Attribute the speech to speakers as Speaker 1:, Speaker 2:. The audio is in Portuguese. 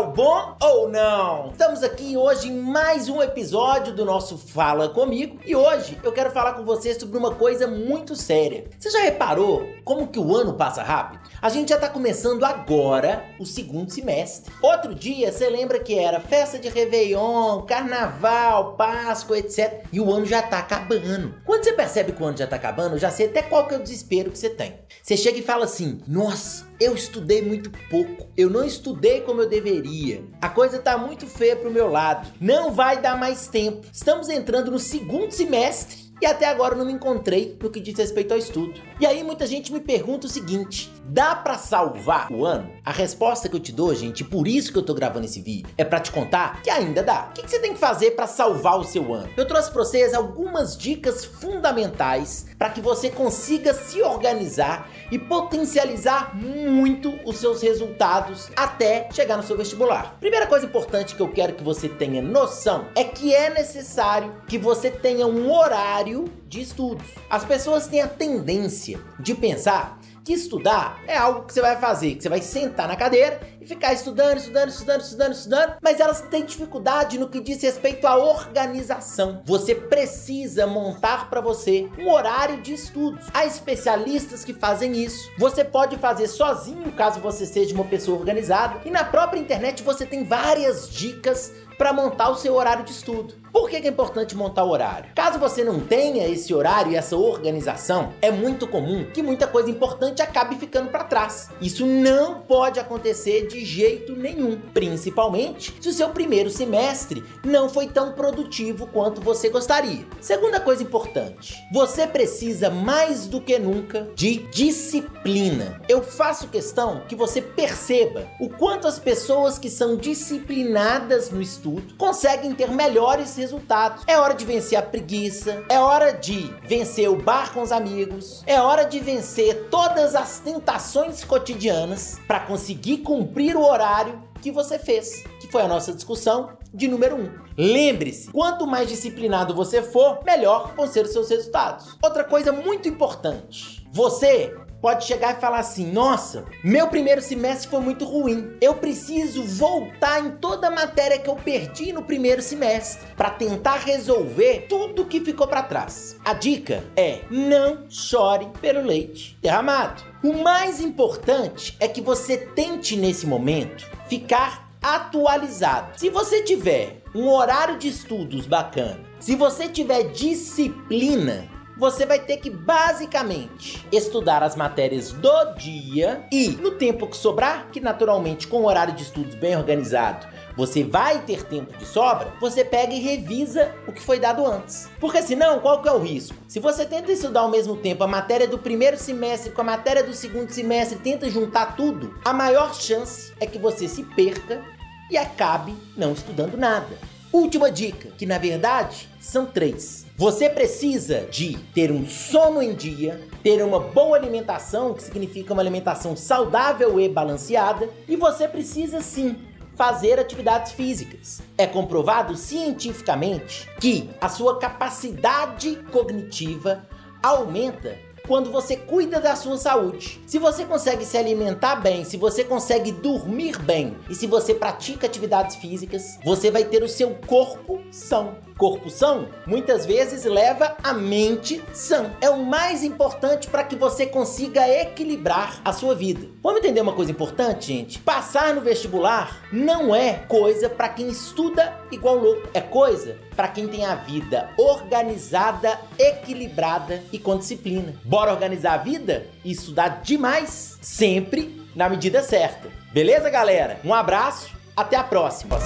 Speaker 1: pessoal, bom ou não? Estamos aqui hoje em mais um episódio do nosso Fala Comigo e hoje eu quero falar com você sobre uma coisa muito séria. Você já reparou como que o ano passa rápido? A gente já tá começando agora o segundo semestre. Outro dia você lembra que era festa de Réveillon, Carnaval, Páscoa, etc. E o ano já tá acabando. Quando você percebe que o ano já tá acabando, eu já sei até qual que é o desespero que você tem. Você chega e fala assim: Nossa, eu estudei muito pouco. Eu não estudei como eu deveria. A coisa tá muito feia pro meu lado. Não vai dar mais tempo. Estamos entrando no segundo semestre e até agora não me encontrei no que diz respeito ao estudo. E aí muita gente me pergunta o seguinte: dá para salvar o ano? A resposta que eu te dou, gente, por isso que eu tô gravando esse vídeo, é para te contar que ainda dá. O que você tem que fazer para salvar o seu ano? Eu trouxe para vocês algumas dicas fundamentais para que você consiga se organizar e potencializar muito os seus resultados até chegar no seu vestibular. Primeira coisa importante que eu quero que você tenha noção é que é necessário que você tenha um horário de estudos. As pessoas têm a tendência de pensar que estudar é algo que você vai fazer, que você vai sentar na cadeira ficar estudando, estudando, estudando, estudando, estudando, mas elas têm dificuldade no que diz respeito à organização. Você precisa montar para você um horário de estudos. Há especialistas que fazem isso. Você pode fazer sozinho, caso você seja uma pessoa organizada, e na própria internet você tem várias dicas para montar o seu horário de estudo. Por que, é importante montar o horário? Caso você não tenha esse horário e essa organização, é muito comum que muita coisa importante acabe ficando para trás. Isso não pode acontecer de jeito nenhum, principalmente se o seu primeiro semestre não foi tão produtivo quanto você gostaria. Segunda coisa importante, você precisa mais do que nunca de disciplina. Eu faço questão que você perceba o quanto as pessoas que são disciplinadas no estudo conseguem ter melhores resultados. É hora de vencer a preguiça, é hora de vencer o bar com os amigos, é hora de vencer todas as tentações cotidianas para conseguir cumprir o horário que você fez, que foi a nossa discussão de número 1. Um. Lembre-se, quanto mais disciplinado você for, melhor vão ser os seus resultados. Outra coisa muito importante, você pode chegar e falar assim: nossa, meu primeiro semestre foi muito ruim. Eu preciso voltar em toda a matéria que eu perdi no primeiro semestre para tentar resolver tudo que ficou para trás. A dica é: não chore pelo leite derramado. O mais importante é que você tente nesse momento ficar atualizado. Se você tiver um horário de estudos bacana, se você tiver disciplina, você vai ter que basicamente estudar as matérias do dia e no tempo que sobrar, que naturalmente com o horário de estudos bem organizado, você vai ter tempo de sobra, você pega e revisa o que foi dado antes. Porque senão, qual que é o risco? Se você tenta estudar ao mesmo tempo a matéria do primeiro semestre com a matéria do segundo semestre, tenta juntar tudo, a maior chance é que você se perca e acabe não estudando nada. Última dica, que na verdade são três. Você precisa de ter um sono em dia, ter uma boa alimentação, que significa uma alimentação saudável e balanceada, e você precisa sim fazer atividades físicas. É comprovado cientificamente que a sua capacidade cognitiva aumenta quando você cuida da sua saúde. Se você consegue se alimentar bem, se você consegue dormir bem e se você pratica atividades físicas, você vai ter o seu corpo são. Corpo são muitas vezes leva a mente sã. É o mais importante para que você consiga equilibrar a sua vida. Vamos entender uma coisa importante, gente? Passar no vestibular não é coisa para quem estuda igual louco. É coisa para quem tem a vida organizada, equilibrada e com disciplina. Bora organizar a vida e estudar demais, sempre na medida certa. Beleza, galera? Um abraço, até a próxima.